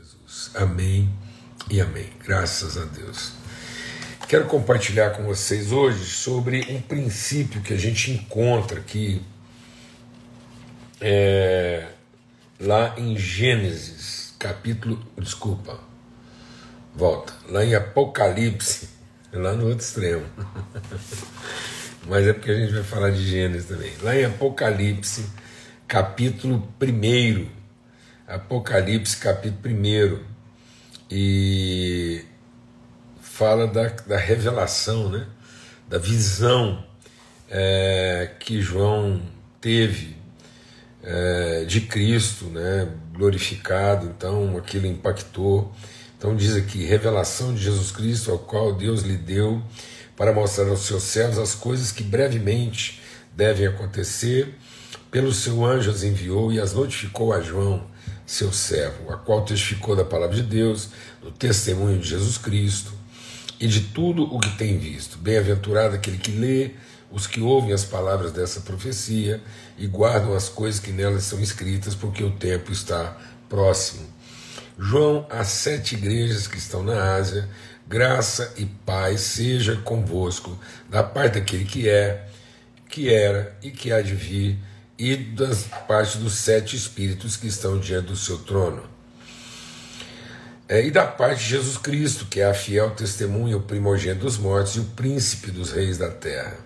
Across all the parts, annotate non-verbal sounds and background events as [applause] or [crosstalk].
Jesus. Amém e amém. Graças a Deus. Quero compartilhar com vocês hoje sobre um princípio que a gente encontra aqui é, lá em Gênesis, capítulo. Desculpa, volta. Lá em Apocalipse, [laughs] lá no outro extremo. [laughs] Mas é porque a gente vai falar de Gênesis também. Lá em Apocalipse, capítulo 1. Apocalipse, capítulo 1. E fala da, da revelação, né? da visão é, que João teve é, de Cristo, né? glorificado, então aquilo impactou. Então diz aqui: revelação de Jesus Cristo, ao qual Deus lhe deu para mostrar aos seus servos as coisas que brevemente devem acontecer. Pelo seu anjo as enviou e as notificou a João, seu servo, a qual testificou da palavra de Deus, do testemunho de Jesus Cristo e de tudo o que tem visto. Bem-aventurado aquele que lê, os que ouvem as palavras dessa profecia e guardam as coisas que nelas são escritas, porque o tempo está próximo. João, às sete igrejas que estão na Ásia, graça e paz seja convosco, da parte daquele que é, que era e que há de vir, e das parte dos sete espíritos que estão diante do seu trono. É, e da parte de Jesus Cristo, que é a fiel testemunha, o primogênito dos mortos e o príncipe dos reis da terra.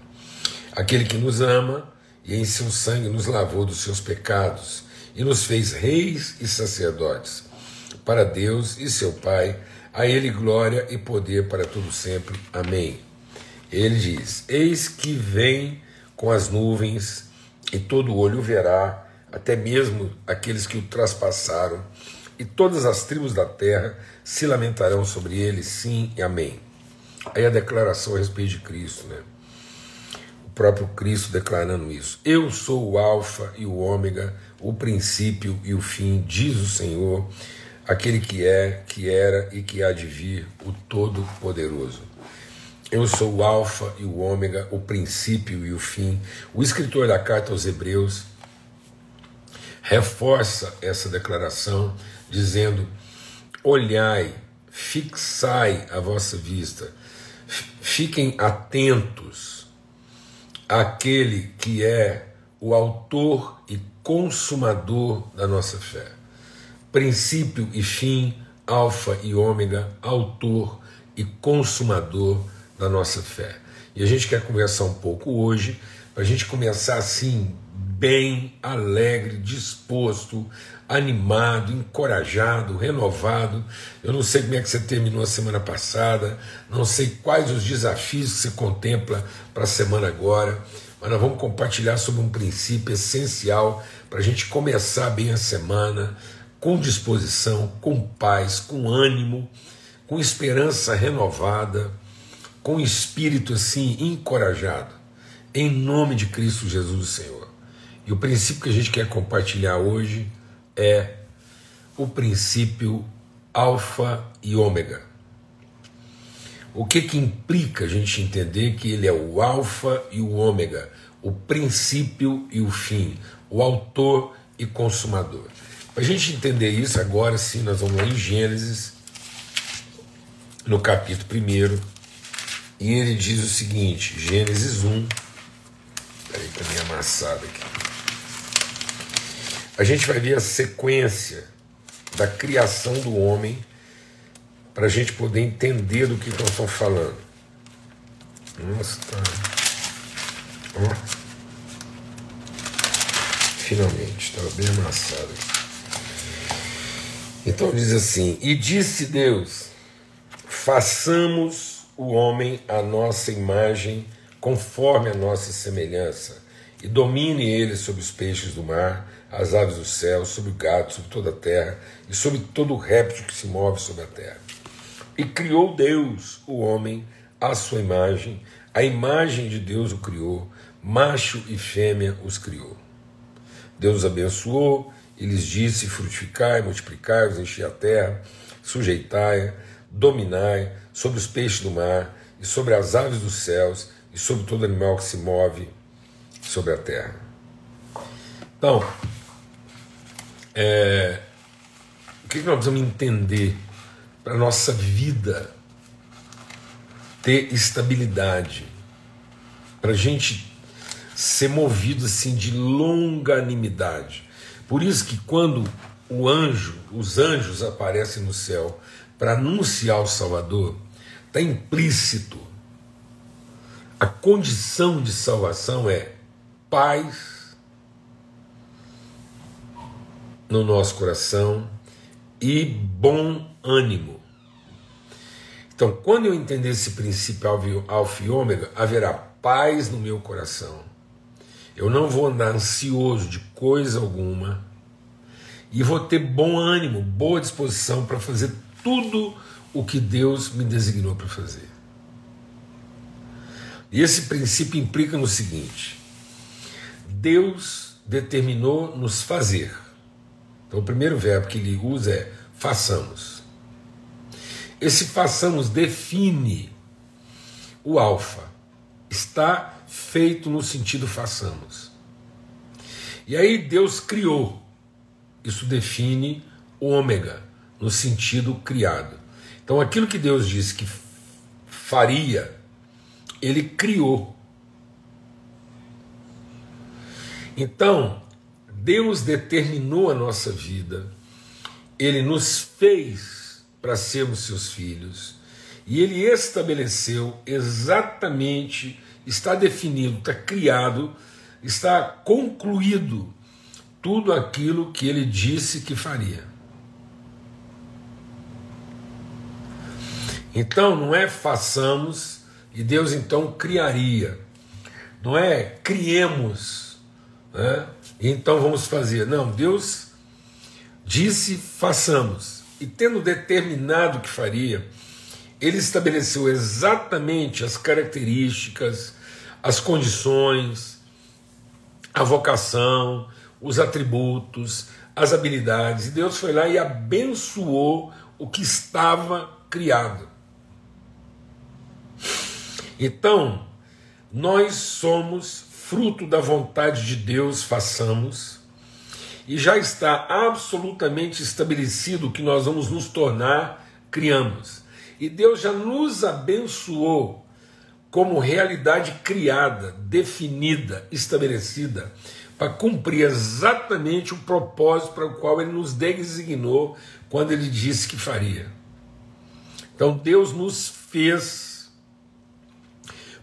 Aquele que nos ama e em seu sangue nos lavou dos seus pecados e nos fez reis e sacerdotes para Deus e seu Pai a Ele glória e poder para todo sempre. Amém. Ele diz: Eis que vem com as nuvens, e todo olho verá, até mesmo aqueles que o traspassaram, e todas as tribos da terra se lamentarão sobre ele, sim e amém. Aí a declaração a respeito de Cristo, né? O próprio Cristo declarando isso. Eu sou o Alfa e o Ômega, o princípio e o fim, diz o Senhor aquele que é, que era e que há de vir, o Todo-Poderoso. Eu sou o Alfa e o Ômega, o princípio e o fim. O escritor da carta aos Hebreus reforça essa declaração, dizendo: Olhai, fixai a vossa vista, fiquem atentos àquele que é o autor e consumador da nossa fé princípio e fim, alfa e ômega, autor e consumador da nossa fé. E a gente quer conversar um pouco hoje, para a gente começar assim, bem, alegre, disposto, animado, encorajado, renovado. Eu não sei como é que você terminou a semana passada, não sei quais os desafios que você contempla para a semana agora, mas nós vamos compartilhar sobre um princípio essencial para a gente começar bem a semana, com disposição, com paz, com ânimo, com esperança renovada, com espírito assim encorajado, em nome de Cristo Jesus, Senhor. E o princípio que a gente quer compartilhar hoje é o princípio alfa e ômega. O que que implica a gente entender que ele é o alfa e o ômega, o princípio e o fim, o autor e consumador. Para a gente entender isso, agora sim, nós vamos lá em Gênesis, no capítulo 1, e ele diz o seguinte: Gênesis 1. Peraí, está meio amassado aqui. A gente vai ver a sequência da criação do homem para a gente poder entender do que nós estamos falando. Nossa, tá. Ó. Finalmente, estava bem amassado aqui. Então diz assim: E disse Deus: façamos o homem à nossa imagem, conforme a nossa semelhança, e domine ele sobre os peixes do mar, as aves do céu, sobre o gado, sobre toda a terra, e sobre todo réptil que se move sobre a terra. E criou Deus o homem à sua imagem, a imagem de Deus o criou, macho e fêmea os criou. Deus abençoou e lhes disse: frutificai, multiplicai-vos, enchi a terra, sujeitai-a, dominai sobre os peixes do mar, e sobre as aves dos céus, e sobre todo animal que se move sobre a terra. Então, é, o que nós precisamos entender para a nossa vida ter estabilidade, para a gente ser movido assim de longanimidade. Por isso que quando o anjo, os anjos aparecem no céu para anunciar o Salvador, está implícito. A condição de salvação é paz no nosso coração e bom ânimo. Então, quando eu entender esse princípio alfa e ômega, haverá paz no meu coração. Eu não vou andar ansioso de coisa alguma e vou ter bom ânimo, boa disposição para fazer tudo o que Deus me designou para fazer. E esse princípio implica no seguinte: Deus determinou nos fazer. Então, o primeiro verbo que ele usa é façamos. Esse façamos define o alfa. Está feito no sentido façamos. E aí Deus criou. Isso define o ômega, no sentido criado. Então aquilo que Deus disse que faria, ele criou. Então, Deus determinou a nossa vida, ele nos fez para sermos seus filhos. E ele estabeleceu exatamente, está definido, está criado, está concluído tudo aquilo que ele disse que faria. Então não é façamos e Deus então criaria. Não é criemos, né? então vamos fazer. Não, Deus disse façamos e tendo determinado que faria, ele estabeleceu exatamente as características, as condições, a vocação, os atributos, as habilidades. E Deus foi lá e abençoou o que estava criado. Então, nós somos fruto da vontade de Deus, façamos e já está absolutamente estabelecido que nós vamos nos tornar, criamos. E Deus já nos abençoou como realidade criada, definida, estabelecida, para cumprir exatamente o propósito para o qual Ele nos designou quando Ele disse que faria. Então Deus nos fez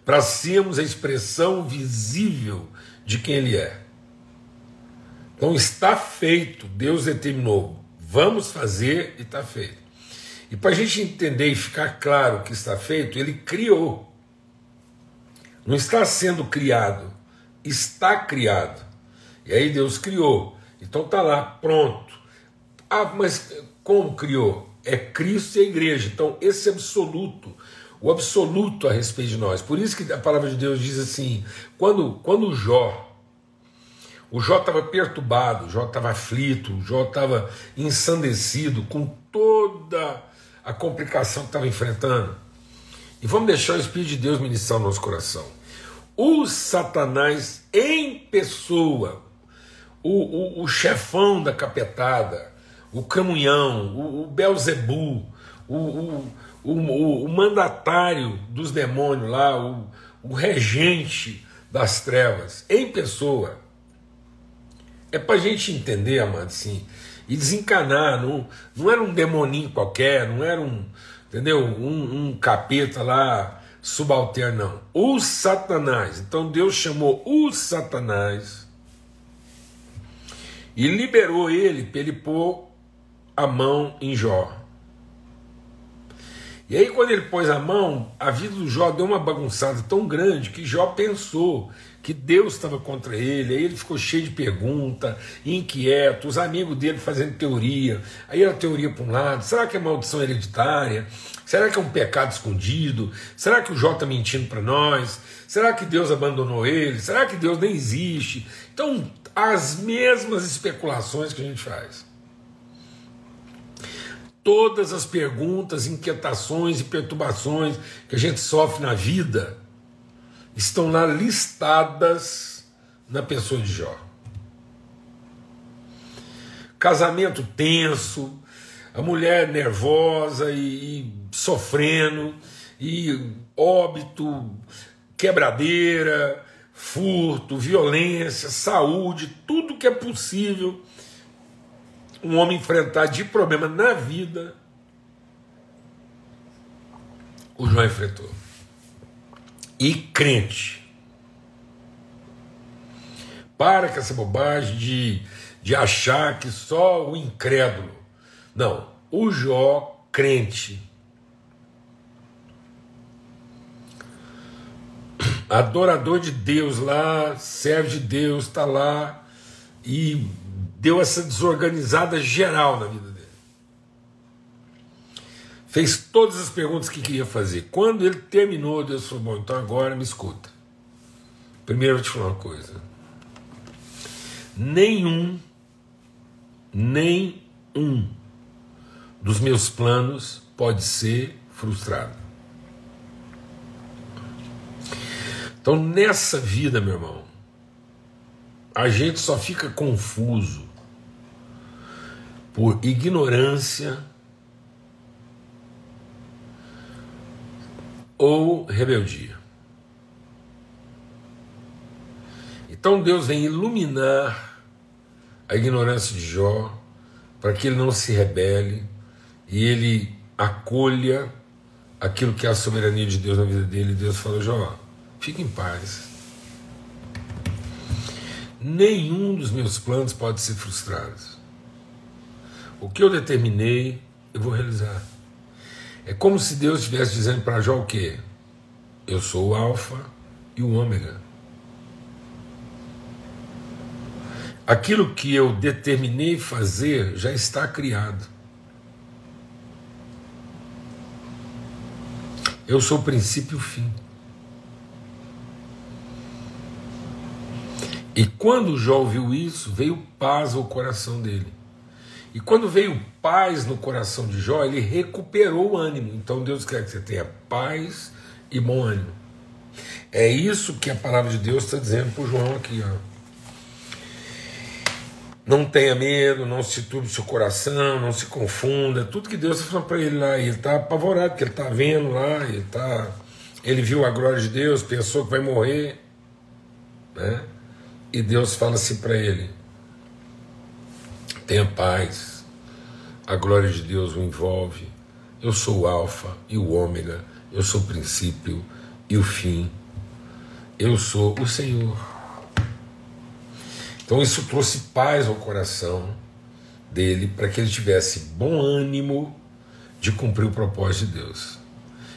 para sermos a expressão visível de quem Ele é. Então está feito, Deus determinou, vamos fazer e está feito. E para a gente entender e ficar claro que está feito, ele criou. Não está sendo criado, está criado. E aí Deus criou. Então está lá, pronto. Ah, mas como criou? É Cristo e a igreja. Então, esse absoluto, o absoluto a respeito de nós. Por isso que a palavra de Deus diz assim: quando, quando Jó o Jó estava perturbado, Jó estava aflito, Jó estava ensandecido com toda a complicação que estava enfrentando. E vamos deixar o Espírito de Deus ministrar o nosso coração. O Satanás em pessoa, o, o, o chefão da capetada, o camunhão, o, o Belzebu, o, o, o, o, mandatário dos demônios lá, o, o regente das trevas, em pessoa, é para a gente entender, amado, assim, e desencanar. Não, não era um demoninho qualquer, não era um, entendeu? Um, um capeta lá subalterno, não. O Satanás. Então Deus chamou o Satanás e liberou ele para ele pôr a mão em Jó. E aí, quando ele pôs a mão, a vida do Jó deu uma bagunçada tão grande que Jó pensou que Deus estava contra ele, aí ele ficou cheio de pergunta, inquieto, os amigos dele fazendo teoria, aí era teoria para um lado, será que é maldição hereditária? Será que é um pecado escondido? Será que o Jó está mentindo para nós? Será que Deus abandonou ele? Será que Deus nem existe? Então, as mesmas especulações que a gente faz. Todas as perguntas, inquietações e perturbações que a gente sofre na vida, estão lá listadas na pessoa de Jó. Casamento tenso, a mulher nervosa e, e sofrendo, e óbito, quebradeira, furto, violência, saúde, tudo que é possível um homem enfrentar de problema na vida, o João enfrentou. E crente. Para com essa bobagem de, de achar que só o incrédulo. Não, o Jó crente. Adorador de Deus lá, serve de Deus, está lá e deu essa desorganizada geral na vida dele. Fez todas as perguntas que queria fazer. Quando ele terminou, Deus falou: Bom, então agora me escuta. Primeiro eu vou te falar uma coisa. Nenhum, nenhum dos meus planos pode ser frustrado. Então, nessa vida, meu irmão, a gente só fica confuso por ignorância ou rebeldia. Então Deus vem iluminar a ignorância de Jó para que ele não se rebele e ele acolha aquilo que é a soberania de Deus na vida dele. Deus fala: Jó, fique em paz. Nenhum dos meus planos pode ser frustrado. O que eu determinei, eu vou realizar. É como se Deus estivesse dizendo para Jó o quê? Eu sou o Alfa e o Ômega. Aquilo que eu determinei fazer já está criado. Eu sou o princípio e o fim. E quando Jó ouviu isso, veio paz ao coração dele. E quando veio paz no coração de Jó, ele recuperou o ânimo. Então Deus quer que você tenha paz e bom ânimo. É isso que a palavra de Deus está dizendo para o João aqui. Ó. Não tenha medo, não se turbe seu coração, não se confunda. Tudo que Deus está falando para ele lá. Ele está apavorado, porque ele está vendo lá, ele, tá, ele viu a glória de Deus, pensou que vai morrer. Né? E Deus fala assim para ele: Tenha paz. A glória de Deus o envolve. Eu sou o Alfa e o Ômega. Eu sou o princípio e o fim. Eu sou o Senhor. Então isso trouxe paz ao coração dele para que ele tivesse bom ânimo de cumprir o propósito de Deus.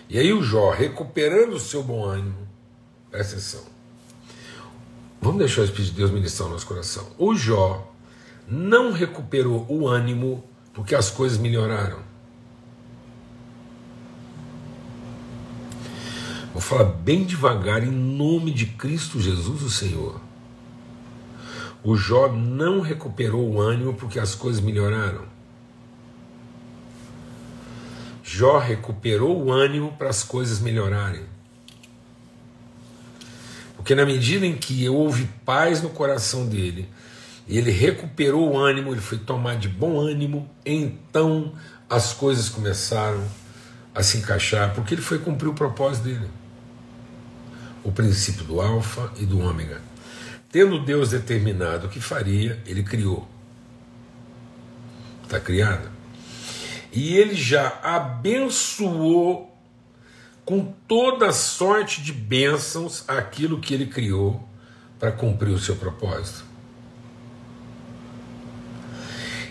E aí o Jó, recuperando o seu bom ânimo, presta atenção. Vamos deixar o Espírito de Deus ministrar o nosso coração. O Jó não recuperou o ânimo porque as coisas melhoraram. Vou falar bem devagar em nome de Cristo Jesus, o Senhor. O Jó não recuperou o ânimo porque as coisas melhoraram. Jó recuperou o ânimo para as coisas melhorarem. Porque na medida em que houve paz no coração dele, ele recuperou o ânimo, ele foi tomar de bom ânimo, então as coisas começaram a se encaixar, porque ele foi cumprir o propósito dele. O princípio do Alfa e do Ômega. Tendo Deus determinado o que faria, ele criou. Está criado. E ele já abençoou com toda sorte de bênçãos aquilo que ele criou para cumprir o seu propósito.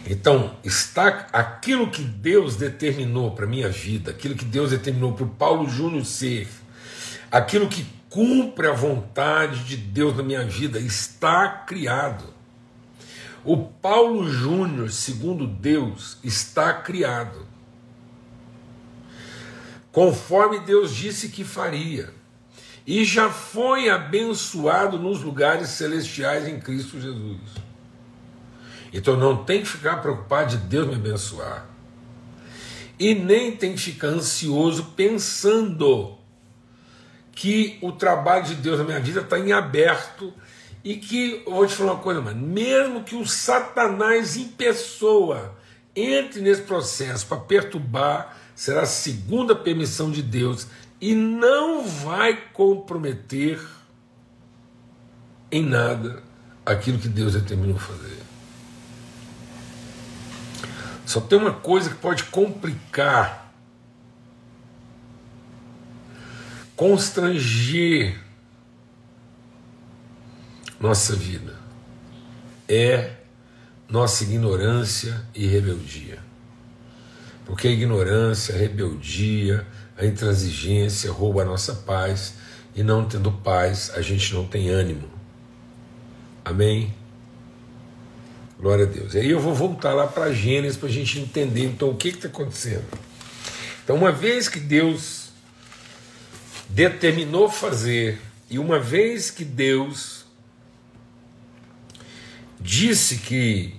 Então, está aquilo que Deus determinou para a minha vida, aquilo que Deus determinou para o Paulo Júnior ser, aquilo que cumpre a vontade de Deus na minha vida, está criado. O Paulo Júnior, segundo Deus, está criado. Conforme Deus disse que faria. E já foi abençoado nos lugares celestiais em Cristo Jesus. Então não tem que ficar preocupado de Deus me abençoar. E nem tem que ficar ansioso pensando que o trabalho de Deus na minha vida está em aberto e que, vou te falar uma coisa, mano, mesmo que o Satanás em pessoa entre nesse processo para perturbar, será a segunda permissão de Deus e não vai comprometer em nada aquilo que Deus determinou fazer. Só tem uma coisa que pode complicar, constranger nossa vida. É nossa ignorância e rebeldia. Porque a ignorância, a rebeldia, a intransigência rouba a nossa paz, e não tendo paz, a gente não tem ânimo. Amém? Glória a Deus. E aí eu vou voltar lá para Gênesis para a gente entender então o que está acontecendo. Então, uma vez que Deus determinou fazer, e uma vez que Deus disse que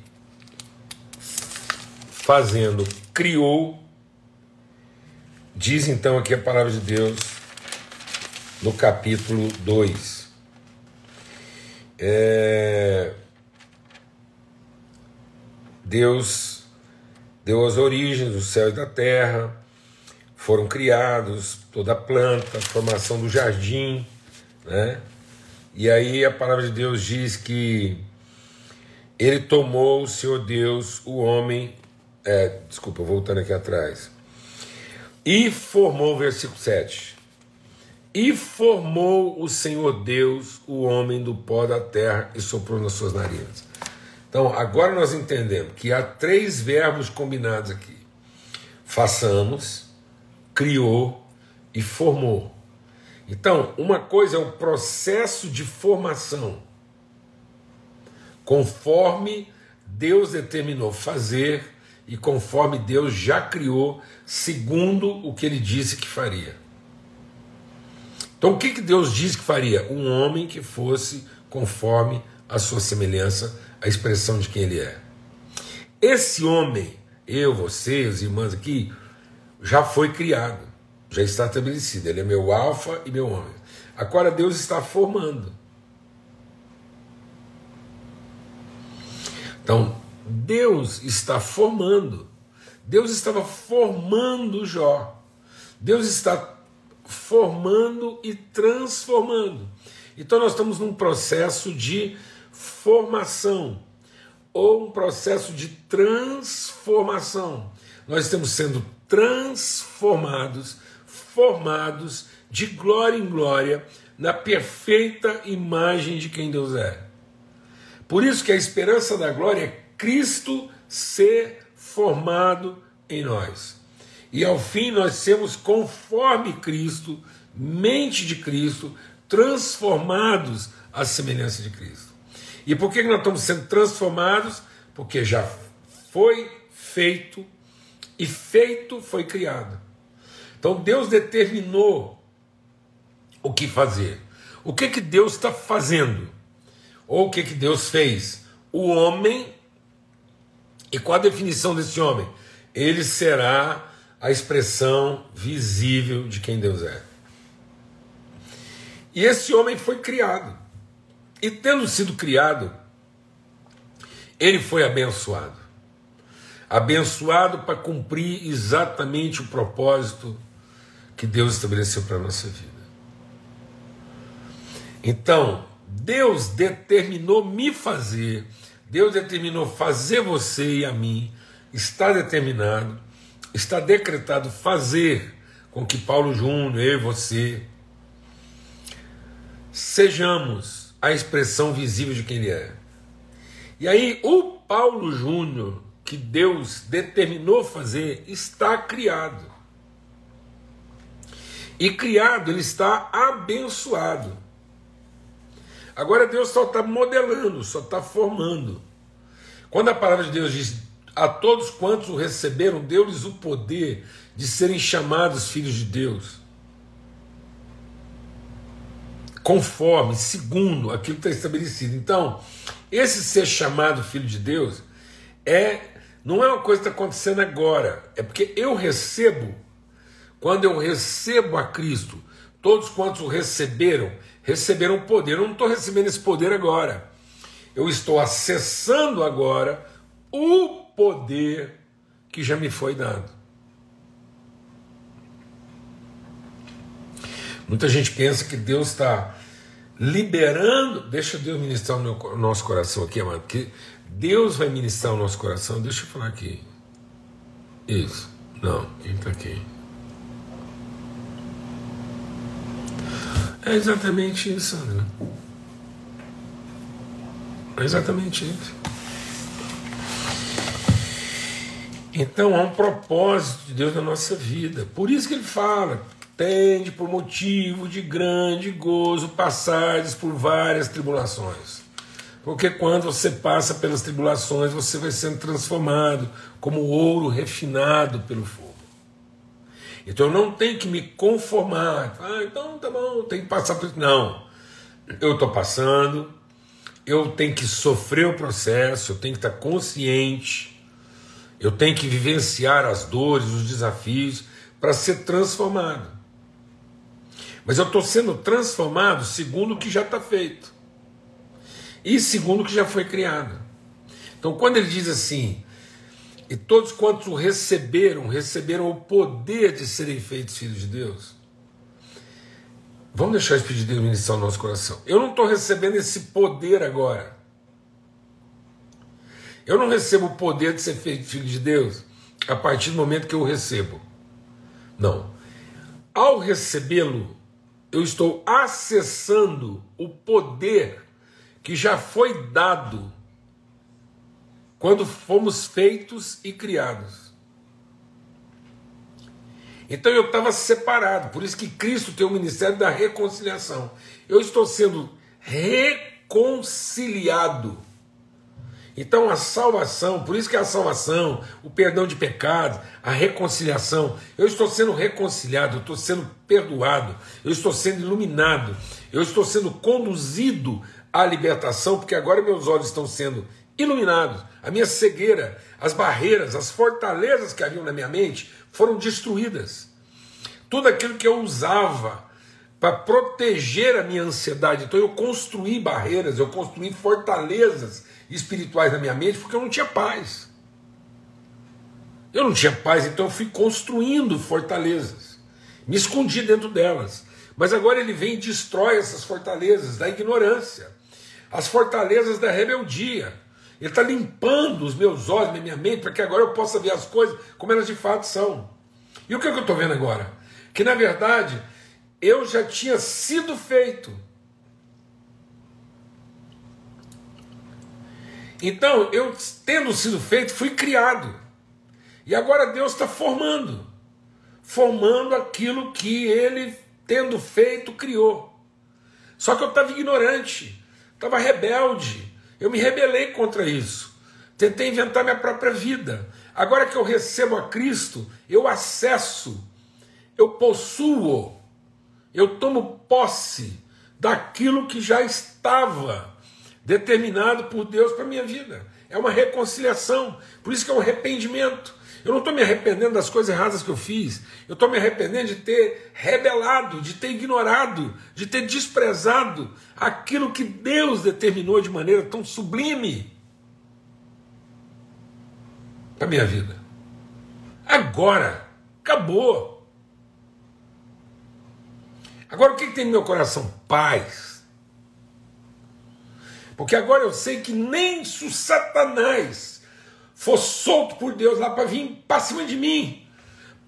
fazendo, criou, diz então aqui a palavra de Deus no capítulo 2. É, Deus deu as origens do céu e da terra, foram criados toda a planta, a formação do jardim, né? E aí a palavra de Deus diz que ele tomou o Senhor Deus, o homem, é, desculpa, voltando aqui atrás. E formou, versículo 7. E formou o Senhor Deus o homem do pó da terra e soprou nas suas narinas. Então, agora nós entendemos que há três verbos combinados aqui: façamos, criou e formou. Então, uma coisa é o processo de formação, conforme Deus determinou fazer e conforme Deus já criou, segundo o que ele disse que faria. Então, o que, que Deus disse que faria? Um homem que fosse conforme a sua semelhança, a expressão de quem ele é. Esse homem, eu, você, os irmãos aqui, já foi criado, já está estabelecido. Ele é meu alfa e meu homem. Agora Deus está formando. Então, Deus está formando. Deus estava formando Jó. Deus está formando e transformando. Então nós estamos num processo de formação ou um processo de transformação. Nós estamos sendo transformados, formados de glória em glória na perfeita imagem de quem Deus é. Por isso que a esperança da glória é Cristo ser formado em nós. E ao fim nós sermos conforme Cristo, mente de Cristo, transformados à semelhança de Cristo. E por que nós estamos sendo transformados? Porque já foi feito e feito foi criado. Então Deus determinou o que fazer. O que que Deus está fazendo? Ou o que que Deus fez? O homem e qual a definição desse homem? Ele será a expressão visível de quem Deus é. E esse homem foi criado. E tendo sido criado, ele foi abençoado. Abençoado para cumprir exatamente o propósito que Deus estabeleceu para a nossa vida. Então, Deus determinou me fazer Deus determinou fazer você e a mim, está determinado, está decretado fazer com que Paulo Júnior, eu e você, sejamos a expressão visível de quem ele é. E aí, o Paulo Júnior, que Deus determinou fazer, está criado. E criado, ele está abençoado. Agora Deus só está modelando, só está formando. Quando a palavra de Deus diz: A todos quantos o receberam, deu-lhes o poder de serem chamados filhos de Deus. Conforme, segundo aquilo que está estabelecido. Então, esse ser chamado filho de Deus é não é uma coisa que está acontecendo agora, é porque eu recebo, quando eu recebo a Cristo, todos quantos o receberam, receberam poder. Eu não estou recebendo esse poder agora. Eu estou acessando agora o poder que já me foi dado. Muita gente pensa que Deus está liberando. Deixa Deus ministrar o nosso coração aqui, amado, porque Deus vai ministrar o nosso coração. Deixa eu falar aqui. Isso. Não, quem está aqui? É exatamente isso, André. É exatamente isso. Então há um propósito de Deus na nossa vida. Por isso que ele fala: tende por motivo de grande gozo passares por várias tribulações. Porque quando você passa pelas tribulações, você vai sendo transformado como ouro refinado pelo fogo. Então eu não tenho que me conformar. Ah, então tá bom, tem que passar por isso. Não. Eu estou passando, eu tenho que sofrer o processo, eu tenho que estar consciente, eu tenho que vivenciar as dores, os desafios, para ser transformado. Mas eu estou sendo transformado segundo o que já está feito e segundo o que já foi criado. Então, quando ele diz assim, e todos quantos o receberam, receberam o poder de serem feitos filhos de Deus. Vamos deixar esse pedido de Deus ministrar o nosso coração. Eu não estou recebendo esse poder agora. Eu não recebo o poder de ser feito filho de Deus a partir do momento que eu o recebo. Não. Ao recebê-lo, eu estou acessando o poder que já foi dado quando fomos feitos e criados. Então eu estava separado, por isso que Cristo tem o ministério da reconciliação. Eu estou sendo reconciliado. Então a salvação, por isso que a salvação, o perdão de pecados, a reconciliação, eu estou sendo reconciliado, eu estou sendo perdoado, eu estou sendo iluminado, eu estou sendo conduzido à libertação, porque agora meus olhos estão sendo iluminados, a minha cegueira, as barreiras, as fortalezas que haviam na minha mente foram destruídas. Tudo aquilo que eu usava para proteger a minha ansiedade, então eu construí barreiras, eu construí fortalezas espirituais na minha mente porque eu não tinha paz. Eu não tinha paz, então eu fui construindo fortalezas, me escondi dentro delas. Mas agora ele vem e destrói essas fortalezas da ignorância, as fortalezas da rebeldia, ele está limpando os meus olhos, minha mente, para que agora eu possa ver as coisas como elas de fato são. E o que, é que eu estou vendo agora? Que na verdade eu já tinha sido feito. Então, eu tendo sido feito, fui criado. E agora Deus está formando formando aquilo que ele, tendo feito, criou. Só que eu estava ignorante, estava rebelde, eu me rebelei contra isso. Tentei inventar minha própria vida. Agora que eu recebo a Cristo, eu acesso, eu possuo, eu tomo posse daquilo que já estava determinado por Deus para a minha vida. É uma reconciliação, por isso que é um arrependimento. Eu não estou me arrependendo das coisas erradas que eu fiz. Eu estou me arrependendo de ter rebelado, de ter ignorado, de ter desprezado aquilo que Deus determinou de maneira tão sublime para a minha vida. Agora, acabou. Agora o que, que tem no meu coração? Paz. Porque agora eu sei que nem se o Satanás for solto por Deus lá para vir para cima de mim,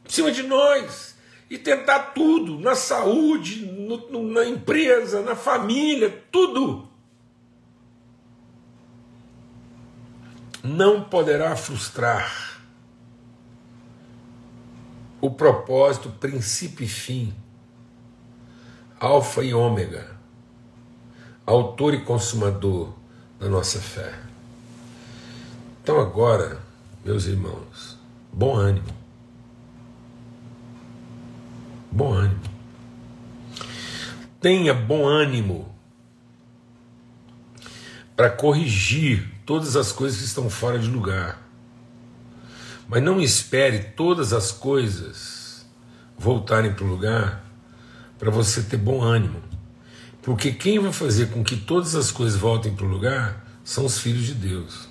para cima de nós, e tentar tudo, na saúde, no, na empresa, na família, tudo. Não poderá frustrar o propósito, princípio e fim, Alfa e Ômega, autor e consumador da nossa fé. Então agora, meus irmãos, bom ânimo. Bom ânimo. Tenha bom ânimo para corrigir todas as coisas que estão fora de lugar. Mas não espere todas as coisas voltarem para o lugar para você ter bom ânimo. Porque quem vai fazer com que todas as coisas voltem para o lugar são os filhos de Deus.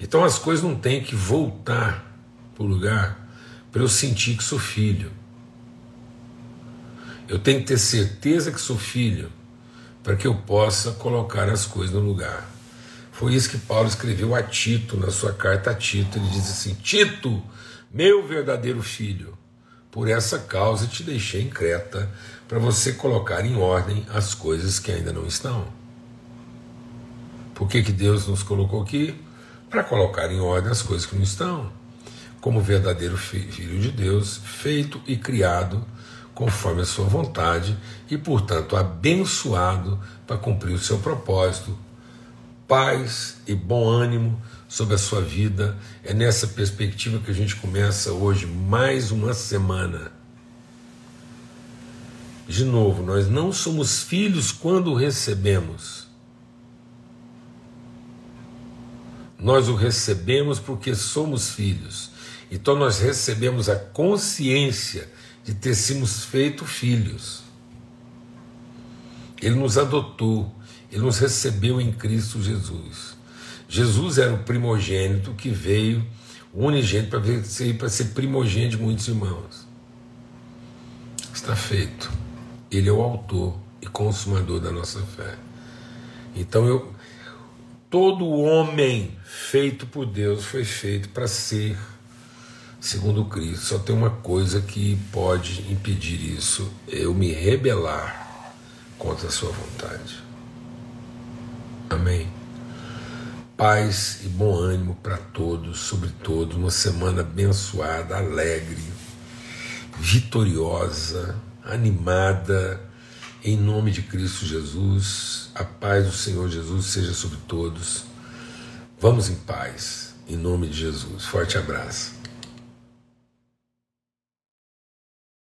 Então as coisas não têm que voltar para o lugar para eu sentir que sou filho. Eu tenho que ter certeza que sou filho para que eu possa colocar as coisas no lugar. Foi isso que Paulo escreveu a Tito, na sua carta a Tito. Ele diz assim: Tito, meu verdadeiro filho, por essa causa te deixei em Creta, para você colocar em ordem as coisas que ainda não estão. Por que, que Deus nos colocou aqui? Para colocar em ordem as coisas que não estão. Como verdadeiro filho de Deus, feito e criado conforme a sua vontade e, portanto, abençoado para cumprir o seu propósito. Paz e bom ânimo sobre a sua vida. É nessa perspectiva que a gente começa hoje mais uma semana. De novo, nós não somos filhos quando o recebemos. Nós o recebemos porque somos filhos. Então nós recebemos a consciência de ter sido feito filhos. Ele nos adotou, ele nos recebeu em Cristo Jesus. Jesus era o primogênito que veio, o unigênito para ser, ser primogênito de muitos irmãos. Está feito. Ele é o autor e consumador da nossa fé. Então eu todo homem feito por Deus foi feito para ser segundo Cristo. Só tem uma coisa que pode impedir isso: eu me rebelar contra a sua vontade. Amém. Paz e bom ânimo para todos, sobre todos, uma semana abençoada, alegre, vitoriosa, animada, em nome de Cristo Jesus. A paz do Senhor Jesus seja sobre todos. Vamos em paz, em nome de Jesus. Forte abraço.